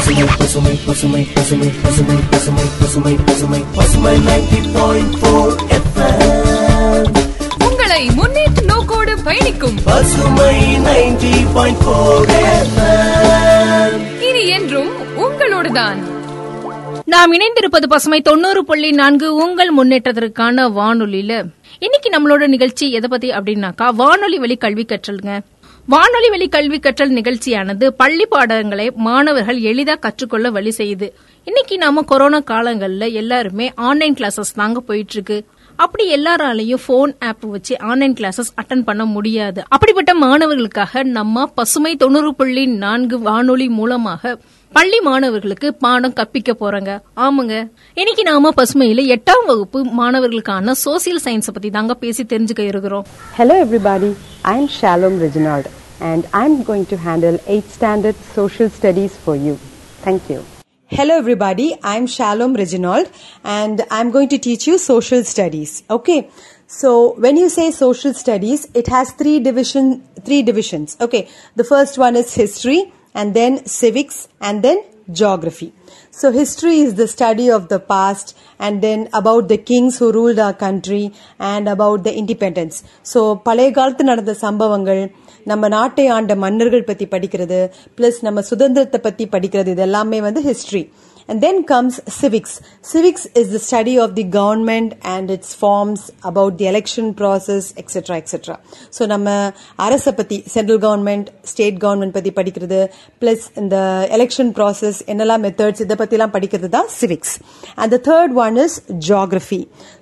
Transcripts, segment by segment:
பசுமை பசுமை பசுமை பசுமை பசுமை பசுமை பசுமை பசுமை பசுமை நைன்டி பாயிண்ட் உங்களை முன்னேற்ற நோக்கோடு பயணிக்கும் பசுமை நைன்டி பாயிண்ட் இனி என்றும் உங்களோடுதான். நாம் இணைந்திருப்பது பசுமை தொண்ணூறு புள்ளி நான்கு உங்கள் முன்னேற்றத்திற்கான வானொலியில. இன்னைக்கு நம்மளோட நிகழ்ச்சி எதை பத்தி அப்படின்னாக்கா வானொலி வழி கல்வி கற்றல்ங்க. வானொலி வழி கல்வி கற்றல் நிகழ்ச்சியானது பள்ளி பாடங்களை மாணவர்கள் எளிதா கற்றுக்கொள்ள வழி செய்யுது. இன்னைக்கு நாம கொரோனா காலங்கள்ல எல்லாருமே ஆன்லைன் கிளாஸஸ் தாங்க போயிட்டு இருக்கு அப்படி எல்லாராலையும் போன் ஆப் வச்சு ஆன்லைன் கிளாஸஸ் அட்டன் பண்ண முடியாது. அப்படிப்பட்ட மாணவர்களுக்காக நம்ம பசுமை தொண்ணூறு புள்ளி நான்கு வானொலி மூலமாக பள்ளி மாணவர்களுக்கு பாடம் கற்பிக்க போறாங்க. ஆமாங்க. இன்னைக்கு நாம பசுமையில எட்டாம் வகுப்பு மாணவர்களுக்கான சோசியல் சயின்ஸ் பத்தி தாங்க பேசி தெரிஞ்சுக்க இருக்கிறோம். Hello everybody I I'm Shalom Reginald and I'm going to handle 8th standard social studies for you. Thank you. Hello everybody, I'm Shalom Reginald and I'm going to teach you social studies. Okay. So when you say social studies, it has three division three divisions. Okay. The first one is history and then civics and then geography. So history is the study of the past and then about the kings who ruled our country and about the independence. So பழைய காலத்து நடந்த சம்பவங்கள் நம்ம நாட்டை ஆண்ட மன்னர்கள் பத்தி படிக்கிறது பிளஸ் நம்ம சுதந்திரத்தை பத்தி படிக்கிறது இது எல்லாமே வந்து history And then comes civics. Civics is the study of the government and its forms about the election process, etc., etc. So நம்ம அரச பத்தி சென்ட்ரல் கவர்மெண்ட் ஸ்டேட் கவர்மெண்ட் பத்தி படிக்கிறது பிளஸ் இந்த எலெக்ஷன் ப்ராசஸ் என்னெல்லாம் மெத்தட்ஸ் இதை பத்தி எல்லாம் படிக்கிறது தான் civics and the third one is geography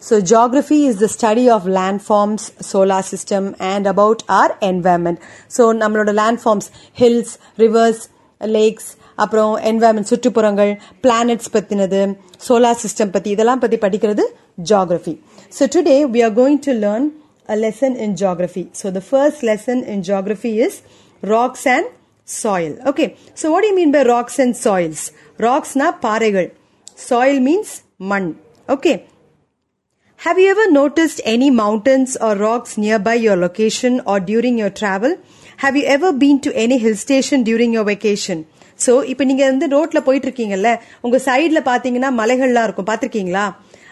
so geography is the study of land forms solar system and about our environment so நம்மளோட land forms hills rivers lakes அப்புறம் environment சுற்றுப்புறங்கள் planets பத்தினது சோலார் சிஸ்டம் பத்தி இதெல்லாம் பத்தி படிக்கிறது geography so today we are going to learn a lesson in geography so the first lesson in geography is rocks and soil okay so what you mean by rocks and soils ராக்ஸ்னா பாறைகள் soil means மண் okay Have you ever noticed any mountains or rocks nearby your location or during your travel? Have you ever been to any hill station during your vacation? So இப்போ நீங்க வந்து ரோட்ல போயிட்டு இருக்கீங்கல்ல உங்க சைட்ல பாத்தீங்கன்னா மலைகள்லாம் இருக்கும். பாத்திருக்கீங்களா?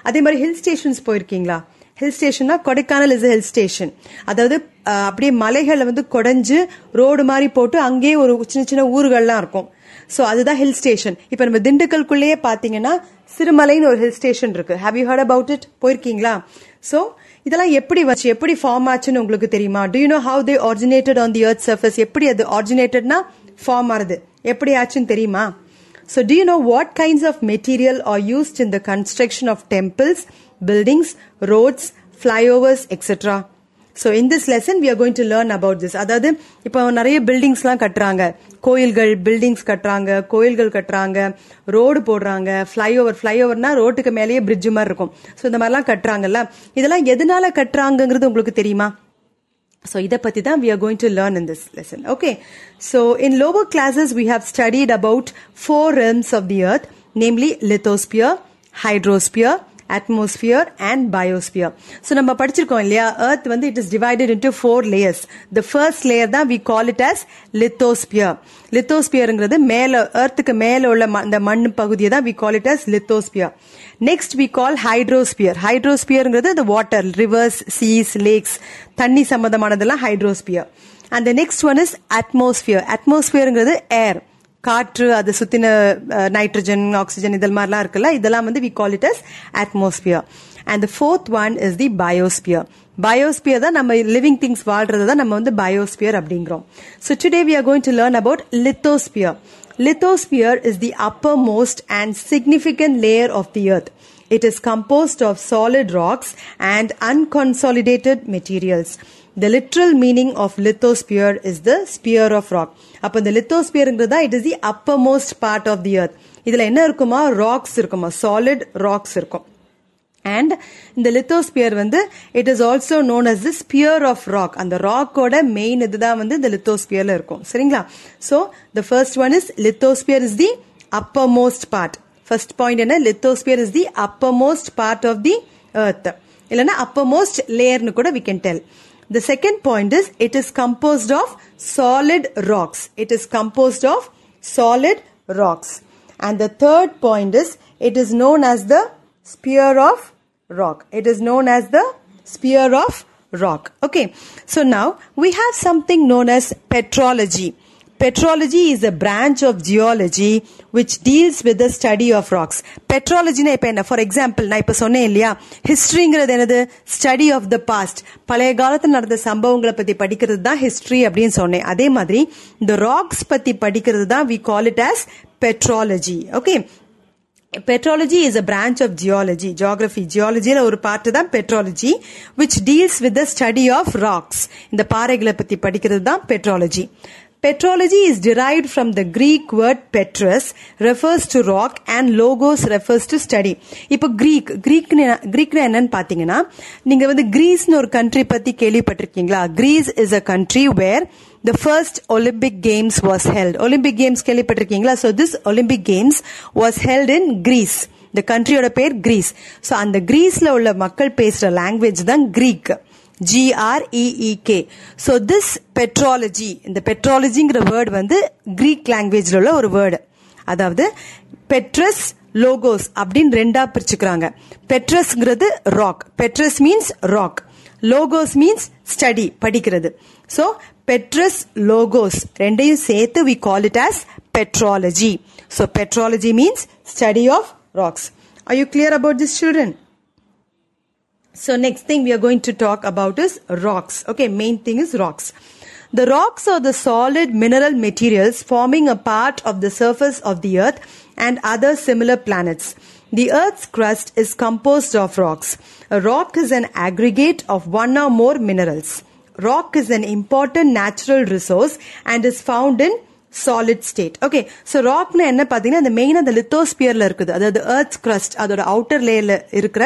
அதே மாதிரி ஹில் ஸ்டேஷன்ஸ் போயிருக்கீங்களா? ஹில் ஸ்டேஷன்னா கொடைக்கானல் இஸ் ஹில் ஸ்டேஷன் அதாவது அப்படியே மலைகளை வந்து கொடைஞ்சு ரோடு மாதிரி போட்டு அங்கேயே ஒரு சின்ன சின்ன ஊர்கள்லாம் இருக்கும். ஸோ அதுதான் ஹில் ஸ்டேஷன் இப்போ நம்ம திண்டுக்கல்குள்ளேயே பார்த்தீங்கன்னா சிறுமலைன்னு ஒரு ஹில் ஸ்டேஷன் இருக்கு. Have you heard about it போயிருக்கீங்களா? ஸோ இதெல்லாம் எப்படி வச்சு எப்படி ஃபார்ம் ஆச்சுன்னு உங்களுக்கு தெரியுமா? Do you know how they originated on the earth surface எப்படி அது ஆரிஜினேட்டட்னா ஃபார்ம் ஆறுது எப்படி ஆச்சுன்னு தெரியுமா so do you know what kinds of material are used in the construction of temples buildings roads flyovers etcetera so in this lesson we are going to learn about this அதாவது இப்போ நிறைய பில்டிங்ஸ்லாம் கட்டுறாங்க. கோயில்கள் buildings கட்டுறாங்க கோயில்கள் கட்டுறாங்க road போடுறாங்க flyover ஃப்ளைஓவர்னா ரோட்டுக்கு மேலேயே பிரிட்ஜு மாதிரி இருக்கும். ஸோ இந்த மாதிரிலாம் கட்டுறாங்கல்ல? இதெல்லாம் எதனால கட்டுறாங்கங்கிறது உங்களுக்கு தெரியுமா? So, இதை பத்தி தான் we are going to learn in this lesson. Okay. So, in lower classes, we have studied about four realms of the earth, namely lithosphere, hydrosphere, atmosphere and biosphere so நம்ம படிச்சிருக்கோம் இல்லையா? ஏர்த் வந்து it is divided into four layers the first layer தான் we call it as lithosphere லித்தோஸ்பியருங்கிறது மேலே ஏர்த்துக்கு மேலே உள்ள அந்த மண் பகுதியை தான் we call it as lithosphere next we call hydrosphere ஹைட்ரோஸ்பியருங்கிறது இந்த வாட்டர் ரிவர்ஸ் சீஸ் லேக்ஸ் தண்ணி சம்பந்தமானதெல்லாம் ஹைட்ரோஸ்பியர் அந்த நெக்ஸ்ட் ஒன் இஸ் அட்மாஸ்பியர் அட்மாஸ்பியருங்கிறது ஏர் காற்று அது சுத்தின நைட்ரஜன் ஆக்சிஜன் இதெல்லாம் மாதிரிலாம் இருக்குல்ல இதெல்லாம் வந்து we call it as atmosphere and the fourth one is the biosphere biosphere தான் நம்ம லிவிங் திங்ஸ் வாழ்றது தான் நம்ம வந்து பயோஸ்பியர் அப்படிங்கிறோம். So today we are going to learn about lithosphere lithosphere is the upper most and significant layer of the earth it is composed of solid rocks and unconsolidated materials the literal meaning of lithosphere is the sphere of rock அப்போ இந்த லித்தோஸ்பியருங்கிறதா it is the upper most part of the earth இதில் என்ன இருக்குமா? Rocks இருக்குமா? Solid rocks இருக்கும். And இந்த lithosphere வந்து it is also known as the sphere of rock அந்த ராக்கோட மெயின் இதுதான் வந்து இந்த லித்தோஸ்பியர்ல இருக்கும். சரிங்களா? So the first one is lithosphere is the upper most part first point என்ன? Lithosphere is the upper most part of the earth இல்லைன்னா அப்பர் மோஸ்ட் லேயர்னு கூட we can tell The second point is it is composed of solid rocks. It is composed of solid rocks. And the third point is it is known as the sphere of rock. It is known as the sphere of rock. Okay. So now we have something known as petrology. Petrology is a branch of geology which deals with the study of rocks. பெட்ராலஜினா இப்போ என்ன? For example நான் இப்போ சொன்னேன் இல்லையா? ஹிஸ்ட்ரிங்கிறது என்னது? Study of the past பழைய காலத்தில் நடந்த சம்பவங்களை பத்தி படிக்கிறது தான் ஹிஸ்ட்ரி அப்படின்னு சொன்னேன். அதே மாதிரி இந்த ராக்ஸ் பத்தி படிக்கிறது தான் we call it as petrology okay petrology is a branch of geology geography ஜியாலஜியில ஒரு பார்ட் தான் petrology which deals with the study of rocks இந்த பாறைகளை பத்தி படிக்கிறது தான் petrology Petrology is derived from the Greek word petros refers to rock and logos refers to study இப்போ Greek Greek கிரீக்னா என்னன்னு பார்த்தீங்கன்னா நீங்கள் வந்து கிரீஸ்னு ஒரு கண்ட்ரி பற்றி கேள்விப்பட்டிருக்கீங்களா Greece is a country where the first Olympic games was held Olympic games கேள்விப்பட்டிருக்கீங்களா so this Olympic games was held in Greece இந்த கண்ட்ரியோட பேர் கிரீஸ் ஸோ அந்த கிரீஸில் உள்ள மக்கள் பேசுகிற லாங்குவேஜ் தான் Greek G R E E K so this petrology இந்த பெட்ராலஜிங்கிற வேர்டு வந்து கிரீக் லாங்குவேஜில் உள்ள ஒரு வேர்டு அதாவது பெட்ரஸ் லோகோஸ் அப்படின்னு ரெண்டா பிரிச்சுக்கிறாங்க. பெட்ரஸ்ங்கிறது rock petros means rock logos means study படிக்கிறது. ஸோ பெட்ரஸ் லோகோஸ் ரெண்டையும் சேர்த்து we call it as petrology so petrology means study of rocks I you clear about this children So next thing we are going to talk about is rocks. Okay, main thing is rocks. The rocks are the solid mineral materials forming a part of the surface of the earth and other similar planets. The earth's crust is composed of rocks. A rock is an aggregate of one or more minerals. Rock is an important natural resource and is found in solid state okay so ராக்னா என்ன பார்த்தீங்கன்னா அந்த main அந்த லித்தோஸ்பியர்ல இருக்குது. அதாவது earth crust அதோட outer லேயர்ல இருக்கிற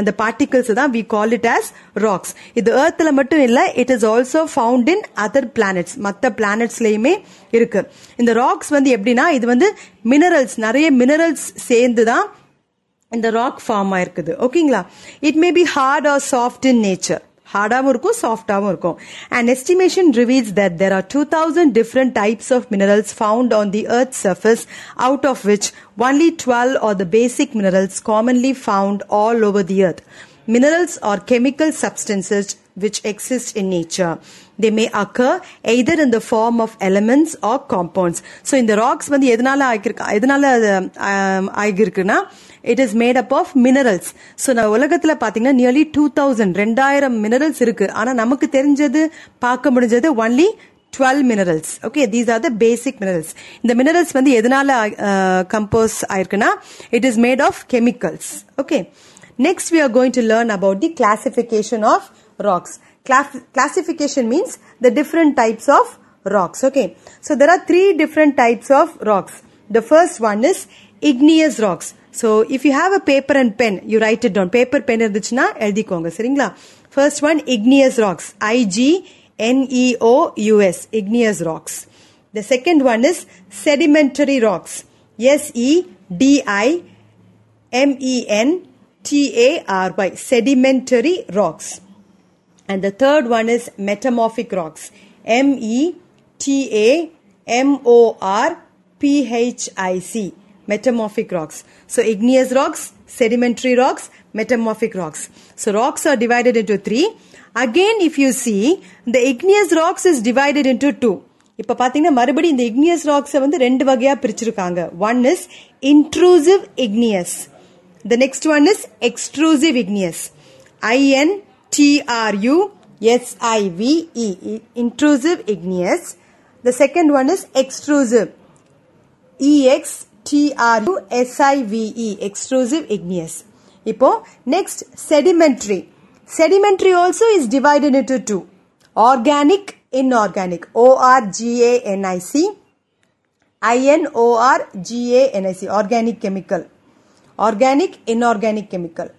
அந்த பார்ட்டிகல்ஸ் தான் we call it as rocks இது ஏர்த்தில் மட்டும் இல்லை it is also found in other planets மற்ற பிளானட்ஸ்லயுமே இருக்கு. இந்த ராக்ஸ் வந்து எப்படின்னா இது வந்து மினரல்ஸ் நிறைய மினரல்ஸ் சேர்ந்து தான் இந்த ராக் ஃபார்ம் ஆயிருக்குது ஓகேங்களா it may be hard or soft in nature ஹார்டாவும் இருக்கும் சாஃப்டாவும் இருக்கும். And estimation reveals that there are two thousand different types of minerals found on the earth surface out of which only twelve are the basic minerals commonly found all over the earth Minerals are chemical substances which exist in nature. They may occur either in the form of elements or compounds. So இந்த rocks வந்து எதனால ஆகிருக்கு எதனால ஆகிருக்குன்னா it is made up of minerals so நம்ம உலகத்துல பாத்தீங்கன்னா nearly two thousand ரெண்டாயிரம் minerals இருக்கு. ஆனா நமக்கு தெரிஞ்சது பார்க்க முடிஞ்சது only twelve minerals okay these are the basic minerals இந்த மினரல்ஸ் வந்து எதனால கம்போஸ் ஆயிருக்குன்னா it is made of chemicals okay Next, we are going to learn about the classification of rocks. Class- classification means the different types of rocks. Okay. So there are three different types of rocks. The first one is igneous rocks. So if you have a paper and pen, you write it down. Paper, pen இருந்துச்சுன்னா எழுதிக்கோங்க சரிங்களா First one, igneous rocks. I-G-N-E-O-U-S. Igneous rocks. The second one is sedimentary rocks. S-E-D-I M-E-N T-A-R-Y, sedimentary rocks. And the third one is metamorphic rocks, M-E-T-A-M-O-R-P-H-I-C, metamorphic rocks. So igneous rocks, sedimentary rocks, metamorphic rocks. So rocks are divided into three. Again, if you see, the igneous rocks is divided into two. இப்ப பாத்தீங்கன்னா மறுபடியும் இந்த igneous rocks வந்து ரெண்டு வகையா பிரிச்சிருக்காங்க one is intrusive igneous The next one is extrusive igneous. I N T R U S I V E. Intrusive igneous. The second one is extrusive. E X T R U S I V E. Extrusive igneous. இப்போ next sedimentary. Sedimentary also is divided into two. Organic, inorganic. O R G A N I C. I N O R G A N I C. Organic chemical organic inorganic chemical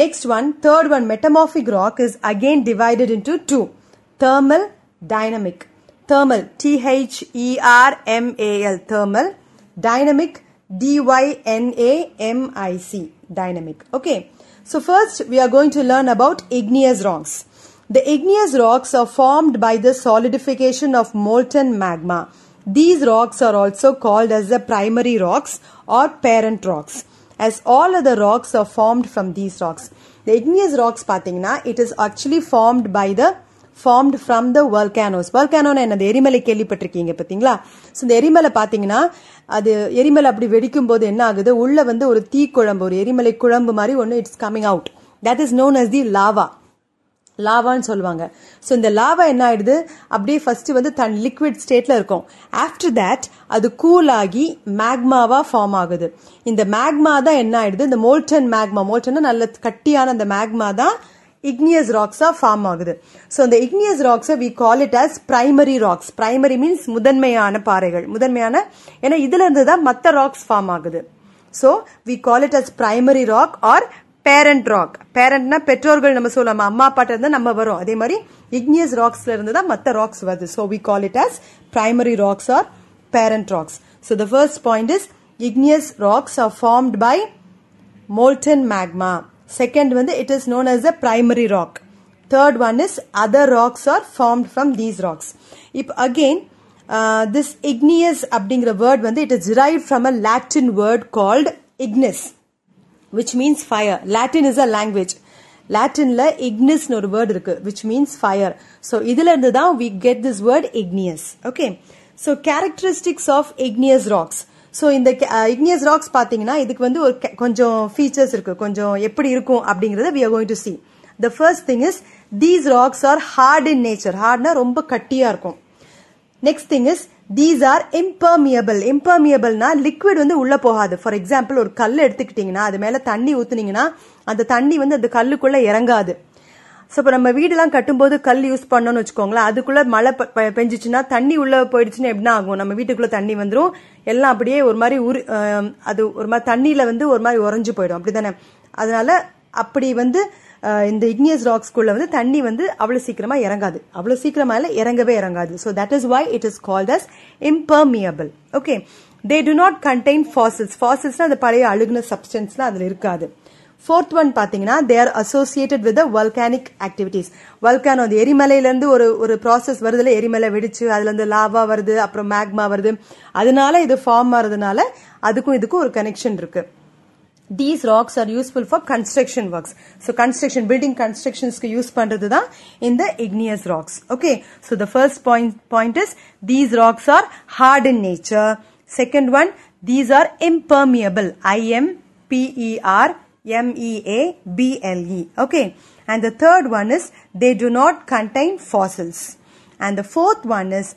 next one third one metamorphic rock is again divided into two. Thermal dynamic. Thermal t h e r m a l thermal dynamic d y n a m i c dynamic. Okay. So first we are going to learn about igneous rocks. The igneous rocks are formed by the solidification of molten magma. These rocks are also called as the primary rocks or parent rocks as all other rocks are formed from these rocks. The igneous rocks பாத்தீங்கன்னா it is actually formed by the formed from the volcanoes volcano என்னது? எரிமலை கேள்விப்பட்டிருக்கீங்க பார்த்தீங்களா? So இந்த எரிமலை பார்த்தீங்கன்னா அது எரிமலை அப்படி வெடிக்கும் போது என்ன ஆகுது? உள்ள வந்து ஒரு தீ குழம்பு ஒரு எரிமலை குழம்பு மாதிரி ஒன்று it's coming out that is known as the lava லாவான்னு சொல்லுவாங்க. ஸோ இந்த லாவா என்ன ஆயிடுது? அப்படியே ஃபர்ஸ்ட் வந்து தன் லிக்விட் ஸ்டேட்ல இருக்கும். ஆஃப்டர் தட் அது கூல் ஆகி மேக்மாவா ஃபார்ம் ஆகுது. இந்த மேக்மா தான் என்ன ஆயிடுது? இந்த மோல்டன் மேக்மா மோல்டன் நல்ல கட்டியான அந்த மேக்மா தான் இக்னியஸ் ராக்ஸா ஃபார்ம் ஆகுது. ஸோ இந்த igneous ராக்ஸை we call it as primary rocks primary means முதன்மையான பாறைகள். முதன்மையான ஏன்னா இதுல இருந்து தான் மற்ற ராக்ஸ் ஃபார்ம் ஆகுது. So we call it as primary rock or parent rock பேரண்ட்னா பெற்றோர்கள் நம்ம சொல்லலாம் அம்மா அப்பாட்ட இருந்தால் நம்ம வரும் அதே மாதிரி இக்னியஸ் ராக்ஸ்ல இருந்து தான் மற்ற ராக்ஸ் வருது so we call it as primary rocks or parent rocks so the first point is igneous rocks are formed by molten magma second வந்து it is known as a primary rock third one is other rocks are formed from these rocks இப்போ again this igneous அப்படிங்கிற word வந்து it is derive from a Latin word called ignis which means fire Latin is a language லாட்டின்ல இக்னிஸ்னு ஒரு word இருக்கு which means fire so இதுல இருந்து தான் we get this word igneous okay so characteristics of igneous rocks so இந்த igneous rocks பார்த்தீங்கன்னா இதுக்கு வந்து ஒரு கொஞ்சம் ஃபீச்சர்ஸ் இருக்கு கொஞ்சம் எப்படி இருக்கும் அப்படிங்கறத we are going to see the first thing is these rocks are hard in nature ஹார்ட்னா ரொம்ப கட்டியா இருக்கும் next thing is these are impermeable இம்பர்மியபிள்னா liquid வந்து உள்ள போகாது. ஃபார் எக்ஸாம்பிள் ஒரு கல் எடுத்துக்கிட்டீங்கன்னா அது மேல தண்ணி ஊத்துனீங்கன்னா அந்த தண்ணி வந்து அந்த கல்லுக்குள்ள இறங்காது. ஸோ இப்போ நம்ம வீடெல்லாம் கட்டும்போது கல் யூஸ் பண்ணோம்னு வச்சுக்கோங்களேன் அதுக்குள்ள மழை பெஞ்சிச்சுன்னா தண்ணி உள்ள போயிடுச்சுன்னா எப்படின்னா ஆகும்? நம்ம வீட்டுக்குள்ள தண்ணி வந்துடும் எல்லாம் அப்படியே ஒரு மாதிரி உரு அது ஒரு மாதிரி தண்ணியில வந்து ஒரு மாதிரி உறைஞ்சு போயிடும். அப்படிதானே? அதனால அப்படி வந்து இந்த இக்னியஸ் ராக்ஸ்குள்ள வந்து தண்ணி வந்து அவ்வளவு சீக்கிரமா இறங்காது. அவ்வளவு சீக்கிரமா இல்லை இறங்கவே இறங்காது. So that is why it is called as impermeable okay they do not contain fossils ஃபாசில்ஸ்னா அந்த பழைய அழுகுன சப்ஸ்டன்ஸ்லாம் அதில் இருக்காது. ஃபோர்த் ஒன் பார்த்தீங்கன்னா they are associated with volcanic activities volcano அந்த எரிமலையிலேருந்து ஒரு ஒரு ப்ராசஸ் வருதுல எரிமலை வெடிச்சு அதுலேருந்து லாவா வருது அப்புறம் மேக்மா வருது. அதனால இது ஃபார்ம் ஆகிறதுனால அதுக்கும் இதுக்கும் ஒரு கனெக்ஷன் இருக்குது these rocks are useful for construction works so construction building constructions க்கு யூஸ் பண்றது தான் இந்த igneous rocks okay so the first point point is these rocks are hard in nature second one these are impermeable i m p e r m e a b l e okay and the third one is they do not contain fossils and the fourth one is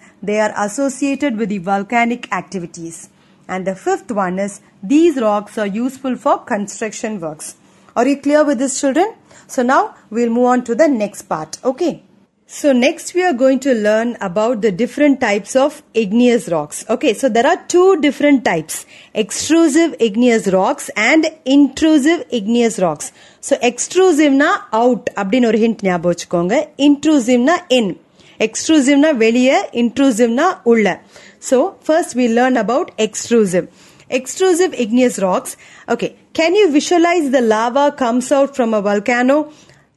they are associated with the volcanic activities and the fifth one is these rocks are useful for construction works. Are you clear with this, children? So now we'll move on to the next part. Okay. So next we are going to learn about the different types of igneous rocks. Okay, so there are two different types. Extrusive igneous rocks and intrusive igneous rocks. So extrusive na out அப்படின்னு ஒரு hint ஞாபகம் வச்சுக்கோங்க intrusive na in எக்ஸ்ட்ரூசிவ்னா வெளியே இன்ட்ரூசிவ்னா உள்ள so first we learn about extrusive extrusive igneous rocks okay can you visualise the lava comes out from a volcano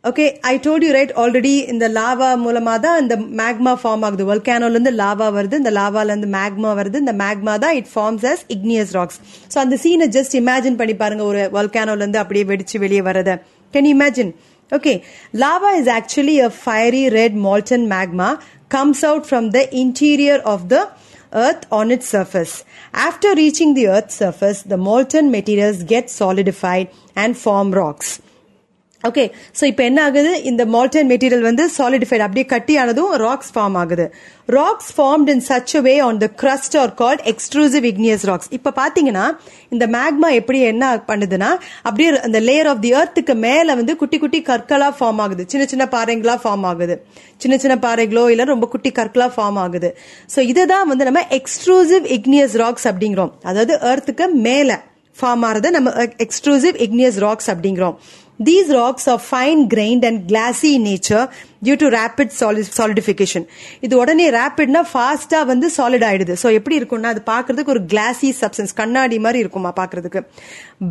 okay I told you right already இந்த lava மூலமா தான் இந்த magma form ஆகுது volcano-ல இருந்து lava வருது இந்த லாவால இருந்து மேக்மா வருது இந்த மேக்மா தான் it forms as igneous rocks so அந்த சீனை ஜஸ்ட் இமேஜின் பண்ணி பாருங்க ஒரு volcano-ல இருந்து அப்படியே வெடிச்சு வெளியே வரத can you imagine Okay, lava is actually a fiery red molten magma comes out from the interior of the earth on its surface. After reaching the earth's surface, the molten materials get solidified and form rocks. Okay so இப்போ என்ன ஆகுது? இந்த molten material வந்து சாலிடிஃபைட் அப்படியே கட்டி ஆனதும் rocks form ஆகுது rocks formed in such way on the crust are called extrusive igneous rocks இப்போ பார்த்தீங்கன்னா இந்த மேக்மா எப்படி என்ன பண்ணுதுன்னா அப்படியே அந்த லேயர் ஆஃப் தி எர்த்துக்கு மேலே வந்து குட்டி குட்டி கற்களாக ஃபார்ம் ஆகுது. சின்ன சின்ன பாறைங்களா ஃபார்ம் ஆகுது. சின்ன சின்ன பாறைகளோ இல்லை ரொம்ப குட்டி கற்களாக ஃபார்ம் ஆகுது. ஸோ இதை தான் வந்து நம்ம எக்ஸ்ட்ரூசிவ் இக்னியஸ் ராக்ஸ் அப்படிங்கிறோம். அதாவது எர்த்துக்கு மேலே ஃபார்ம் ஆகிறத நம்ம எக்ஸ்ட்ரூசிவ் இக்னியஸ் ராக்ஸ் அப்படிங்கிறோம். These rocks are fine grained and glassy in nature. Due to rapid solidification இது உடனே ரேபிட்னா ஃபாஸ்ட்டாக வந்து சாலிட் ஆயிடுது ஸோ எப்படி இருக்கும்னா அது பார்க்கிறதுக்கு ஒரு கிளாசி சப்ஸ்டன்ஸ் கண்ணாடி மாதிரி இருக்குமா பார்க்கறதுக்கு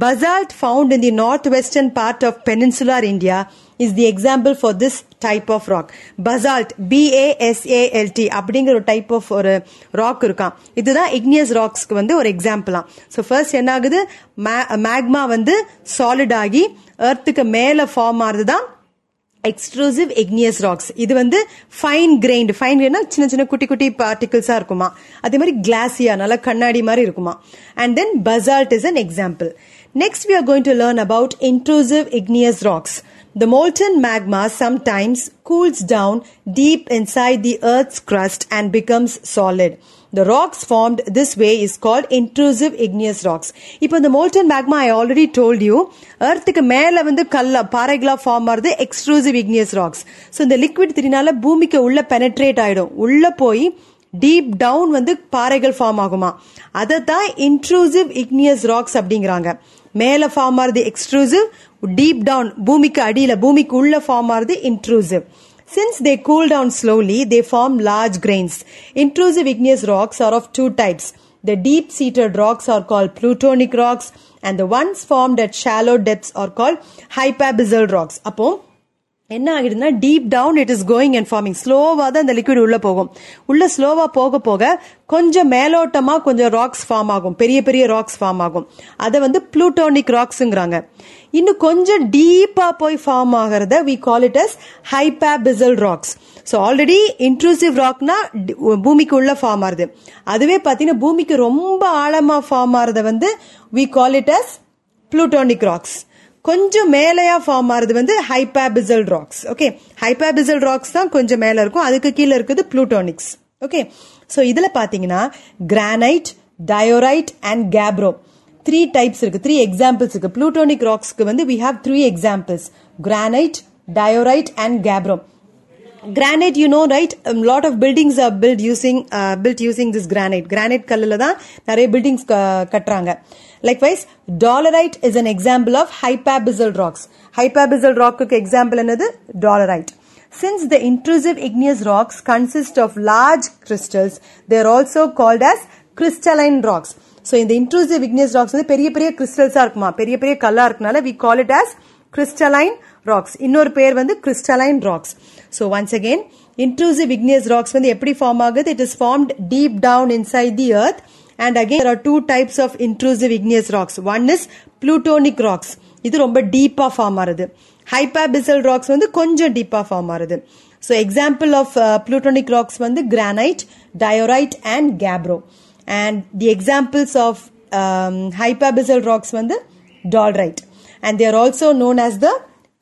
basalt found in the north western part of peninsular India is the example for this type of rock basalt B A S A L T அப்படிங்கிற ஒரு டைப் ஆஃப் ஒரு ராக் இருக்கான் இதுதான் இக்னியஸ் ராக்ஸ்க்கு வந்து ஒரு எக்ஸாம்பிளாம் ஸோ ஃபர்ஸ்ட் என்ன ஆகுது magma வந்து சாலிட் ஆகி எர்த்துக்கு மேலே ஃபார்ம் ஆகுது தான் எக்ஸ்க்ளூசிவ் எக்னியஸ் ராக்ஸ் இது வந்து ஃபைன் கிரைண்ட் ஃபைன் கிரைண்ட்னா சின்ன சின்ன குட்டி குட்டி பார்ட்டிகிள்ஸா இருக்குமா? அதே மாதிரி கிளாஸியா நல்லா கண்ணாடி மாதிரி இருக்குமா? And then basalt is an example next we are going to learn about intrusive igneous rocks the molten magma sometimes cools down deep inside the earth's crust and becomes solid the rocks formed this way is called intrusive igneous rocks இப்போ இந்த molten magma I already told you எர்த்துக்கு மேல வந்து கல்ல பாறைகளா form ஆகுது extrusive igneous rocks so இந்த liquid திரினால பூமிக்கு உள்ள பெனட்ரேட் ஆயிடும் உள்ள போய் டீப் டவுன் வந்து பாறைகள் ஃபார்ம் ஆகுமா அதை தான் இன்ட்ரூசிவ் இக்னியஸ் ராக்ஸ் அப்படிங்கிறாங்க மேல ஃபார்ம் ஆகுது எக்ஸ்ட்ரூசிவ் டீப் டவுன் பூமிக்கு அடியில பூமிக்கு உள்ள ஃபார்ம் ஆகுது intrusive Since they cool down slowly, they form large grains. Intrusive igneous rocks are of two types. The deep-seated rocks are called plutonic rocks and the ones formed at shallow depths are called hypabyssal rocks. அப்போ என்ன ஆகிடுதுன்னா deep down it is going and forming ஸ்லோவாக தான் இந்த liquid உள்ளே போகும். உள்ள ஸ்லோவாக போக போக கொஞ்சம் மேலோட்டமாக கொஞ்சம் ராக்ஸ் ஃபார்ம் ஆகும். பெரிய பெரிய ராக்ஸ் ஃபார்ம் ஆகும். அதை வந்து ப்ளூட்டோனிக் ராக்ஸுங்கிறாங்க இன்னும் கொஞ்சம் டீப்பாக போய் ஃபார்ம் ஆகிறத we call it as hypabyssal rocks so already intrusive ராக்னா பூமிக்கு உள்ள ஃபார்ம் ஆகுது. அதுவே பார்த்தீங்கன்னா பூமிக்கு ரொம்ப ஆழமாக ஃபார்ம் ஆகிறத வந்து we call it as plutonic rocks கொஞ்சம் மேலேயா ஃபார்ம் ஆகுது வந்து hypabyssal rocks okay hypabyssal rocks தான் கொஞ்சம் மேல இருக்கும். அதுக்கு கீழே இருக்குது ப்ளூட்டோனிக்ஸ் ஓகே ஸோ இதில் பார்த்தீங்கன்னா granite diorite and gabbro three types இருக்கு த்ரீ எக்ஸாம்பிள்ஸ் இருக்கு. ப்ளூட்டோனிக் ராக்ஸ்க்கு வந்து we have three examples granite diorite and gabbro granite you know right lot of buildings are built using built using this granite granite கல்லில் தான் நிறைய buildings கட்டுறாங்க likewise dolerite is an example of hypabyssal rocks hypabyssal ராக்குக்கு example என்னது dolerite since the intrusive igneous rocks consist of large crystals, they're also called called as rocks so இந்த intrusive igneous rocks வந்து பெரிய பெரிய கிறிஸ்டல்ஸாக இருக்குமா பெரிய பெரிய கல்லாக இருக்கனால we call it as crystalline rocks இன்னொரு பேர் வந்து crystalline rocks so once again intrusive igneous rocks வந்து எப்படி ஃபார்ம் ஆகுது it is formed deep down inside the earth and again there are two types of intrusive igneous rocks one is plutonic rocks இது ரொம்ப டீப்பா form ஆகுது hypabyssal rocks வந்து கொஞ்சம் டீப்பா ஃபார்ம் ஆகுது so example of uh, plutonic rocks வந்து granite diorite and gabbro and the examples of um, hypabyssal rocks வந்து dolerite and they are also known as the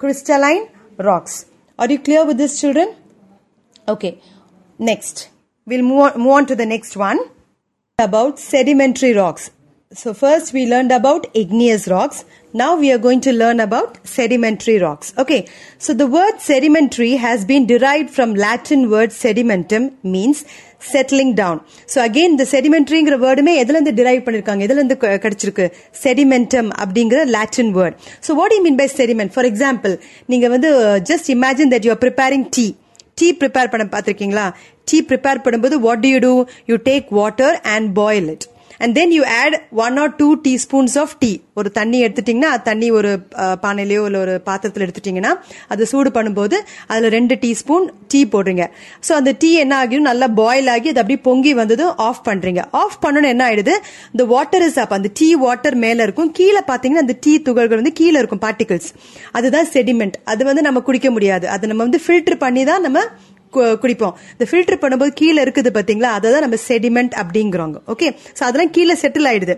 crystalline rocks. Are you clear with this, children? Okay. Next, we'll move on, move on to the next one about sedimentary rocks. So first we learned about igneous rocks. Now we are going to learn about sedimentary rocks. Okay. So the word sedimentary has been derived from Latin word sedimentum means settling down so again இந்த செடிமெண்ட்ரிங்கிற வேர்டுமே எதுலேருந்து drive பண்ணியிருக்காங்க எதுலேருந்து கிடைச்சிருக்கு sedimentum அப்படிங்கிற Latin word so what you mean by sediment for example நீங்கள் வந்து just imagine that you are preparing tea tea prepare பண்ண பார்த்துருக்கீங்களா டீ ப்ரிப்பேர் பண்ணும்போது what do you do you take water and boil it and then you add one or two teaspoons of tea ஒரு தண்ணி எடுத்துட்டீங்கன்னா அது தண்ணி ஒரு பானையிலையோ இல்லை ஒரு பாத்திரத்தில் எடுத்துட்டீங்கன்னா அது சூடு பண்ணும்போது அதில் ரெண்டு டீ ஸ்பூன் டீ போடுறீங்க. ஸோ அந்த டீ என்ன ஆகியும் நல்லா பாயில் ஆகி அது அப்படியே பொங்கி வந்ததும் ஆஃப் பண்ணுறீங்க ஆஃப் பண்ணணும் என்ன ஆயிடுது? இந்த வாட்டர் இஸ் அப் அந்த டீ வாட்டர் மேலே இருக்கும். கீழே பார்த்தீங்கன்னா அந்த டீ துகள்கள் வந்து கீழே இருக்கும் பார்ட்டிகல்ஸ் அதுதான் செடிமெண்ட் அது வந்து நம்ம குடிக்க முடியாது. அது நம்ம வந்து ஃபில்டர் பண்ணி தான் நம்ம குடிப்போம். இந்த ஃபில்டர் பண்ணும்போது கீழே இருக்குது பார்த்தீங்களா அதை தான் நம்ம செடிமெண்ட் அப்படிங்கிறோங்க. ஓகே ஸோ அதெல்லாம் கீழே செட்டில் ஆயிடுது.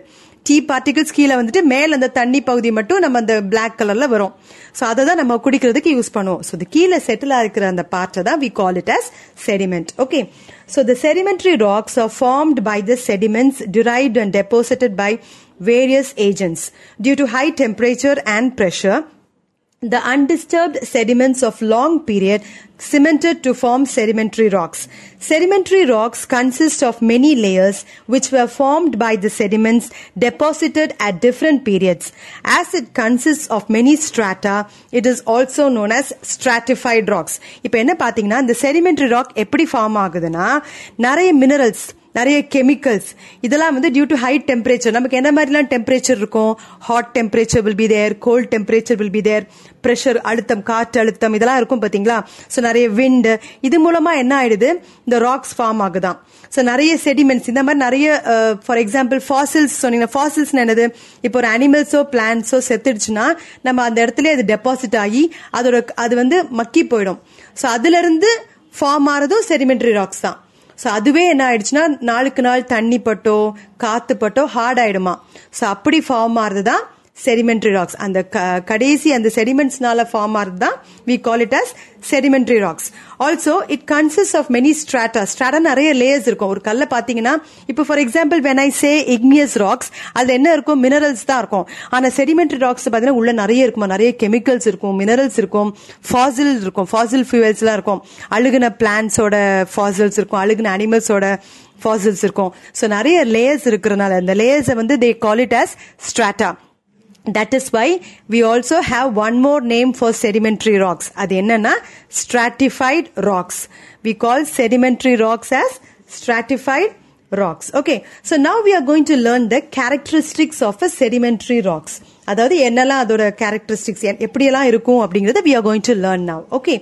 டீ பார்ட்டிகல்ஸ் கீழே வந்துட்டு மேல அந்த தண்ணி பகுதி மட்டும் நம்ம அந்த பிளாக் கலர்ல வரும். ஸோ அதை தான் நம்ம குடிக்கிறதுக்கு யூஸ் பண்ணுவோம். ஸோ இது கீழே செட்டில் இருக்கிற அந்த பார்ட்டை தான் we call it as sediment okay so the sedimentary rocks are formed by the sediments derived and deposited by various agents due to high temperature and pressure the undisturbed sediments of long period cemented to form sedimentary rocks. Sedimentary rocks consist of many layers which were formed by the sediments deposited at different periods. As it consists of many strata, it is also known as stratified rocks. இப்போ என்ன பாத்தீங்கன்னா இந்த sedimentary rock எப்படி form ஆகுதுன்னா நிறைய minerals நிறைய chemicals இதெல்லாம் வந்து டியூ டு ஹை டெம்பரேச்சர் நமக்கு என்ன மாதிரிலாம் டெம்பரேச்சர் இருக்கும் hot temperature will be there cold temperature will be there pressure அழுத்தம் காற்று அழுத்தம் இதெல்லாம் இருக்கும் பார்த்தீங்களா ஸோ நிறைய விண்டு இது மூலமாக என்ன ஆயிடுது? இந்த ராக்ஸ் ஃபார்ம் ஆகுதான் ஸோ நிறைய செடிமெண்ட்ஸ் இந்த மாதிரி நிறைய ஃபார் எக்ஸாம்பிள் ஃபாசில்ஸ் சொன்னீங்கன்னா ஃபாசில்ஸ் என்னது? இப்போ ஒரு அனிமல்ஸோ பிளான்ஸோ செத்துடுச்சுன்னா நம்ம அந்த இடத்துல அது டெபாசிட் ஆகி அதோட அது வந்து மக்கி போயிடும். ஸோ அதுலேருந்து ஃபார்ம் ஆகிறதும் செடிமெண்ட்ரி ராக்ஸ் தான். ஸோ அதுவே என்ன ஆயிடுச்சுன்னா நாளுக்கு நாள் தண்ணி பட்டோ காத்து பட்டோ ஹார்ட் ஆயிடுமா. ஸோ அப்படி ஃபார்ம் ஆறுது தான் செடிமெண்ட்ரி ராக்ஸ் அந்த க- கடைசி அந்த செடிமெண்ட்ஸ்னால ஃபார்ம் ஆகுது தான் we call it as sedimentary rocks also it consist of many strata strata நிறைய லேயர்ஸ் இருக்கும். ஒரு கல்ல பாத்தீங்கன்னா இப்போ for example when I say igneous rocks அதுல என்ன இருக்கும்? மினரல்ஸ் தான் இருக்கும். ஆனா செடிமெண்ட்ரி ராக்ஸ் பாத்தீங்கன்னா உள்ள நிறைய இருக்குமா? நிறைய கெமிக்கல்ஸ் இருக்கும் மினரல்ஸ் இருக்கும் ஃபாசில் இருக்கும் ஃபாசில் ஃபியூவல்ஸ் எல்லாம் இருக்கும். அழுகுன பிளான்ஸோட ஃபாசில்ஸ் இருக்கும் அழுகுன அனிமல்ஸோட ஃபாசில்ஸ் இருக்கும். ஸோ நிறைய லேயர்ஸ் இருக்கிறனால அந்த லேயர்ஸை வந்து they call it as strata that is why we also have one more name for sedimentary rocks அது என்னன்னா stratified rocks we call sedimentary rocks as stratified rocks okay so now we are going to learn the characteristics of a sedimentary rocks அதாவது என்னெல்லாம் அதோட characteristics எ- எப்படியெல்லாம் இருக்கும் அப்படிங்கறத we are going to learn now okay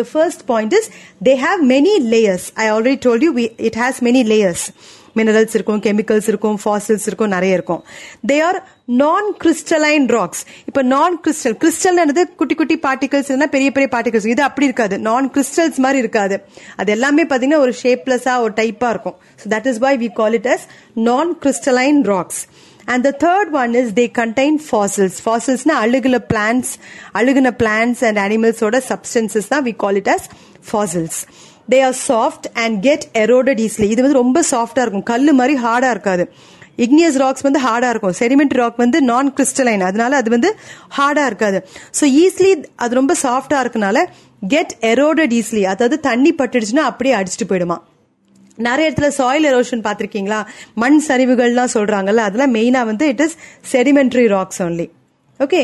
the first point is they have many layers i already told you we, it has many layers minerals இருக்கும் chemicals இருக்கும் fossils இருக்கும் நிறைய இருக்கும் they are non crystalline rocks இப்ப non crystal crystal குட்டி குட்டி particles பெரிய பெரிய பார்ட்டிகல்ஸ் இது அப்படி இருக்காது. நான் கிறிஸ்டல்ஸ் மாதிரி இருக்காது. அது எல்லாமே பாத்தீங்கன்னா ஒரு ஷேப்லெஸ்ஸா ஒரு டைப்பா இருக்கும். So that is why we call it as non crystalline rocks and the third one is they contain fossils ஃபாசில்ஸ்னா அழுகுல பிளான்ஸ் அழுகுன பிளான்ஸ் அண்ட் அனிமல்ஸோட சப்ஸ்டன்சஸ் தான் we call it as fossils they are soft and get eroded easily இது வந்து ரொம்ப சாஃப்டா இருக்கும். கல் மாதிரி ஹார்டா இருக்காது. இக்னியஸ் ராக்ஸ் வந்து ஹார்டாக இருக்கும். செடிமெண்ட் ராக் வந்து நான் கிறிஸ்டலைன் அதனால அது வந்து ஹார்டாக இருக்காது. ஸோ ஈஸிலி அது ரொம்ப சாஃப்டாக இருக்கனால கெட் எரோடட் ஈஸிலி அதாவது தண்ணி பட்டுடுச்சுன்னா அப்படியே அடிச்சுட்டு போயிடுமா. நிறைய இடத்துல சாயில் எரோஷன் பார்த்துருக்கீங்களா? மண் சரிவுகள்லாம் சொல்கிறாங்கல்ல அதெல்லாம் மெயினாக வந்து it is sedimentary rocks only okay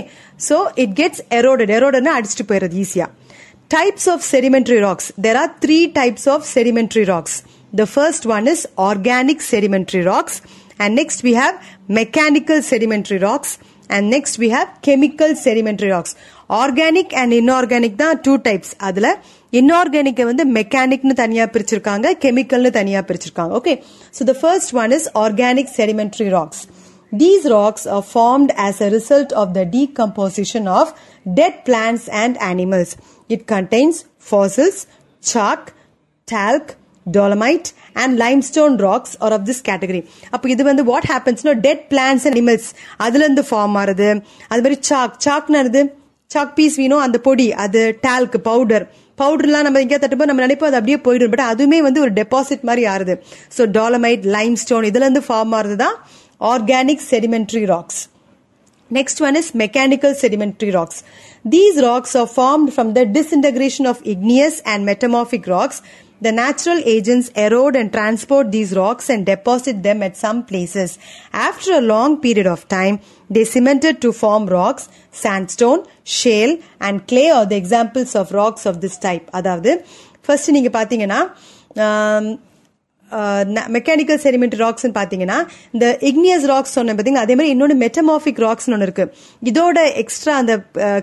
so it gets eroded எரோடட்னா அடிச்சுட்டு போயிடுறது ஈஸியாக types of sedimentary rocks there are three types of sedimentary rocks the first one is organic sedimentary rocks And next we have mechanical sedimentary rocks and next we have chemical sedimentary rocks organic and inorganic தான் two types அதுல inorganic வந்து மெக்கானிக்னு தனியா பிரிச்சிருக்காங்க கெமிக்கல்னு தனியா பிரிச்சிருக்காங்க okay so the first one is organic sedimentary rocks These rocks are formed as a result of the decomposition of dead plants and animals. It contains fossils, chalk, talc, dolomite and limestone rocks are of this category அப்போ இது வந்து what ஹேப்பன்ஸ்னா dead plants and animals அதுலேருந்து form ஆகுது அது மாதிரி chalk சாக்னு chalk piece வீணும் அந்த பொடி அது டால்க் பவுடர் பவுடர்லாம் நம்ம எங்கேயா தட்டுப்போ நம்ம நினைப்போம் அது அப்படியே போயிடும் பட் அதுவுமே வந்து ஒரு டெபாசிட் மாதிரி ஆறுது ஸோ டாலமைட் லைம் ஸ்டோன் இதுலேருந்து ஃபார்ம் ஆகுது தான் organic sedimentary rocks next one is mechanical sedimentary rocks these rocks are formed from the disintegration of igneous and metamorphic rocks The natural agents erode and transport these rocks and deposit them at some places. After a long period of time, they cemented to form rocks, sandstone, shale, and clay are the examples of rocks of this type. அதாவது first நீங்க பாத்தீங்கன்னா ஆம், mechanical sediment rocks பாத்தீங்கன்னா இந்த igneous rocks சொன்ன பார்த்தீங்கன்னா அதே மாதிரி இன்னொன்று மெட்டமாஃபிக் ராக்ஸ் ஒன்று இருக்கு. இதோட எக்ஸ்ட்ரா அந்த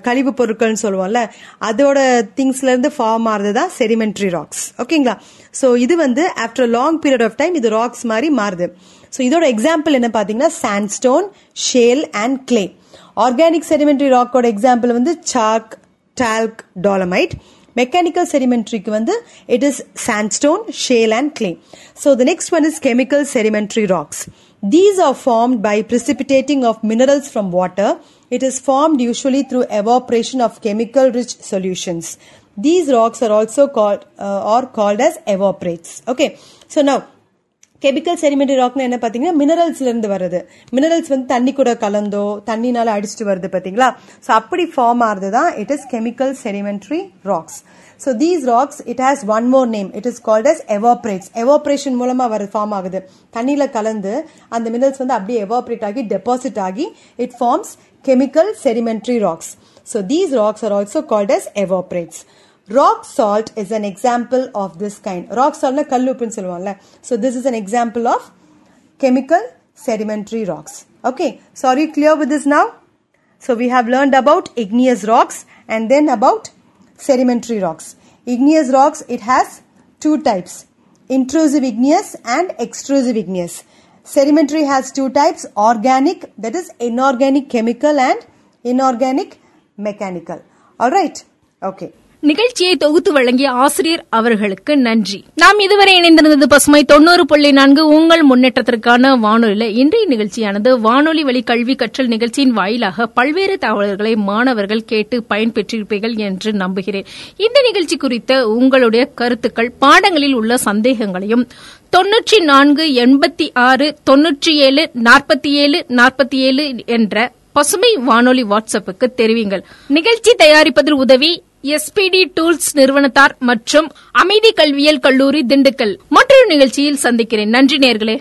கழிவு பொருட்கள்னு சொல்லுவோம்ல அதோட திங்ஸ்ல இருந்து ஃபார்ம் ஆறது தான் செடிமெண்ட்ரி ராக்ஸ் ஓகேங்களா? ஸோ இது வந்து after long period of time இது ராக்ஸ் மாதிரி மாறுது. ஸோ இதோட எக்ஸாம்பிள் என்ன பாத்தீங்கன்னா sandstone shale and clay organic sedimentary ராக்கோட example வந்து chalk talc dolomite மெக்கானிக்கல் செடிமெண்ட்ரிக்கு வந்து it is sandstone shale and clay so the next one is chemical sedimentary rocks these are formed by precipitating of minerals from water it is formed usually through evaporation of chemical rich solutions these rocks are also called uh, are called as evaporates okay so now chemical sedimentary ராக்னா என்ன பாத்தீங்கன்னா மினரல்ஸ்ல இருந்து வருது minerals வந்து தண்ணி கூட கலந்தோ தண்ணினால அடிச்சிட்டு வருது பாத்தீங்களா ஸோ அப்படி ஃபார்ம் ஆறது தான் it is chemical sedimentary rocks so these rocks it has one more name it is called as evaporites evaporation மூலமா வர ஃபார்ம் ஆகுது. தண்ணியில கலந்து அந்த மினரல்ஸ் வந்து அப்படியே எவாப்ரேட் ஆகி டெபாசிட் ஆகி it forms chemical sedimentary rocks so these rocks are also called as evaporites Rock salt is an example of this kind rock சால்ட்னா கல் உப்புன்னு சொல்லுவாங்கல்ல so this is an example of chemical sedimentary rocks. Okay, so are you clear with this now? So we have learned about igneous rocks and then about sedimentary rocks. Igneous rocks, it has two types, intrusive igneous and extrusive igneous. Sedimentary has two types, organic, that is inorganic chemical and inorganic mechanical. Alright, okay. நிகழ்ச்சியை தொகுத்து வழங்கிய ஆசிரியர் அவர்களுக்கு நன்றி. நாம் இதுவரை இணைந்திருந்தது பசுமை தொண்ணூறு புள்ளி நான்கு. உங்கள் முன்னேற்றத்திற்கான வானொலியில இன்றைய நிகழ்ச்சியானது வானொலி வழி கல்வி கற்றல் நிகழ்ச்சியின் வாயிலாக பல்வேறு தகவல்களை மாணவர்கள் கேட்டு பயன்பெற்றிருப்பீர்கள் என்று நம்புகிறேன். இந்த நிகழ்ச்சி குறித்த உங்களுடைய கருத்துக்கள் பாடங்களில் உள்ள சந்தேகங்களையும் தொன்னூற்றி நான்கு எண்பத்தி ஆறு தொன்னூற்றி ஏழு நாற்பத்தி ஏழு நாற்பத்தி ஏழு என்ற பசுமை வானொலி வாட்ஸ்அப்புக்கு தெரிவிங்கள். நிகழ்ச்சி தயாரிப்பதில் உதவி எஸ்பிடி டூல்ஸ் நிறுவனத்தார் மற்றும் அமைதி கல்வியியல் கல்லூரி திண்டுக்கல். மற்றொரு நிகழ்ச்சியில் சந்திக்கிறேன். நன்றி நேர்களே.